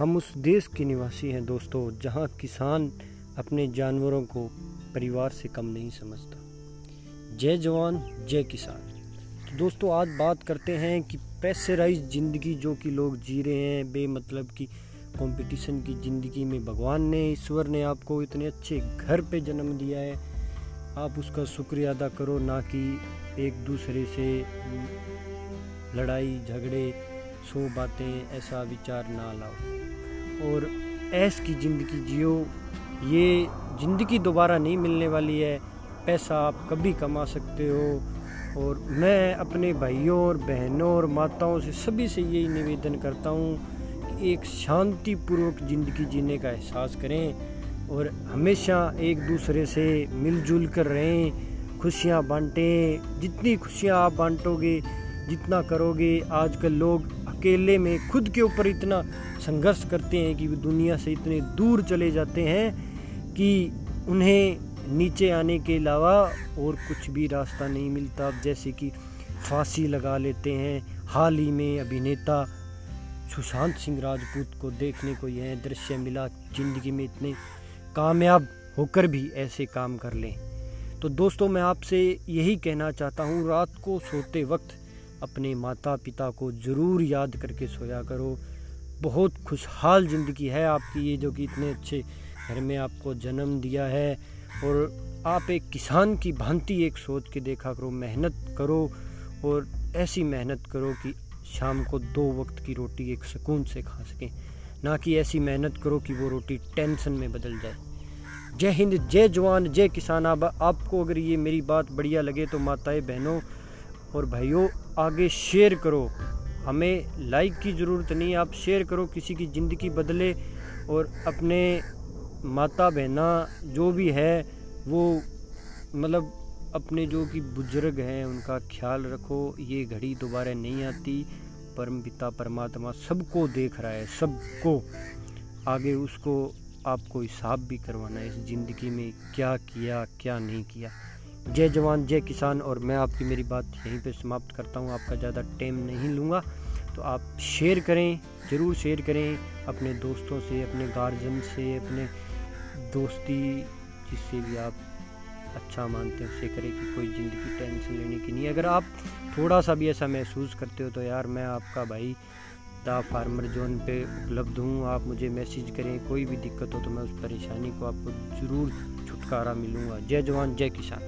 हम उस देश के निवासी हैं दोस्तों, जहाँ किसान अपने जानवरों को परिवार से कम नहीं समझता। जय जवान, जय किसान। तो दोस्तों, आज बात करते हैं कि प्रेशराइज ज़िंदगी जो कि लोग जी रहे हैं, बेमतलब की कंपटीशन की ज़िंदगी में भगवान ने, ईश्वर ने आपको इतने अच्छे घर पे जन्म दिया है। आप उसका शुक्रिया अदा करो, ना कि एक दूसरे से लड़ाई, झगड़े, सो बातें, ऐसा विचार ना लाओ। और ऐस की ज़िंदगी जियो। ये ज़िंदगी दोबारा नहीं मिलने वाली है। पैसा आप कभी कमा सकते हो। और मैं अपने भाइयों और बहनों और माताओं से सभी से यही निवेदन करता हूँ कि एक शांतिपूर्वक ज़िंदगी जीने का एहसास करें और हमेशा एक दूसरे से मिलजुल कर रहें, खुशियाँ बांटें। जितनी खुशियाँ आप बांटोगे जितना करोगे, आजकल लोग अकेले में खुद के ऊपर इतना संघर्ष करते हैं कि वो दुनिया से इतने दूर चले जाते हैं कि उन्हें नीचे आने के अलावा और कुछ भी रास्ता नहीं मिलता। जैसे कि फांसी लगा लेते हैं। हाल ही में अभिनेता सुशांत सिंह राजपूत को देखने को यह दृश्य मिला, ज़िंदगी में इतने कामयाब होकर भी ऐसे काम कर लें। तो दोस्तों, मैं आपसे यही कहना चाहता हूँ, रात को सोते वक्त अपने माता पिता को ज़रूर याद करके सोया करो। बहुत खुशहाल ज़िंदगी है आपकी ये, जो कि इतने अच्छे घर में आपको जन्म दिया है। और आप एक किसान की भांति एक सोच के देखा करो, मेहनत करो और ऐसी मेहनत करो कि शाम को दो वक्त की रोटी एक सुकून से खा सकें। ना कि ऐसी मेहनत करो कि वो रोटी टेंशन में बदल जाए। जय हिंद, जय जवान, जय किसान। अब आपको अगर ये मेरी बात बढ़िया लगे तो माताएँ, बहनों और भाइयों आगे शेयर करो। हमें लाइक की ज़रूरत नहीं, आप शेयर करो किसी की ज़िंदगी बदले और अपने माता बहना जो भी है, वो मतलब अपने जो कि बुज़ुर्ग हैं, उनका ख्याल रखो। ये घड़ी दोबारा नहीं आती। परम पिता, परमात्मा सबको देख रहा है, सबको। आगे उसको आपको हिसाब भी करवाना है, इस ज़िंदगी में क्या किया, क्या नहीं किया। जय जवान, जय किसान। और मैं आपकी मेरी बात यहीं पे समाप्त करता हूँ। आपका ज़्यादा टाइम नहीं लूँगा। तो आप शेयर करें, ज़रूर शेयर करें अपने दोस्तों से, अपने गार्जियन से, अपने दोस्ती जिससे भी आप अच्छा मानते हैं उससे करें कि कोई ज़िंदगी टेंशन लेने की नहीं अगर आप थोड़ा सा भी ऐसा महसूस करते हो तो यार मैं आपका भाई द फार्मर जोन पे उपलब्ध हूँ। आप मुझे मैसेज करें, कोई भी दिक्कत हो तो मैं उस परेशानी को आपको ज़रूर छुटकारा मिलूँगा। जय जवान, जय किसान।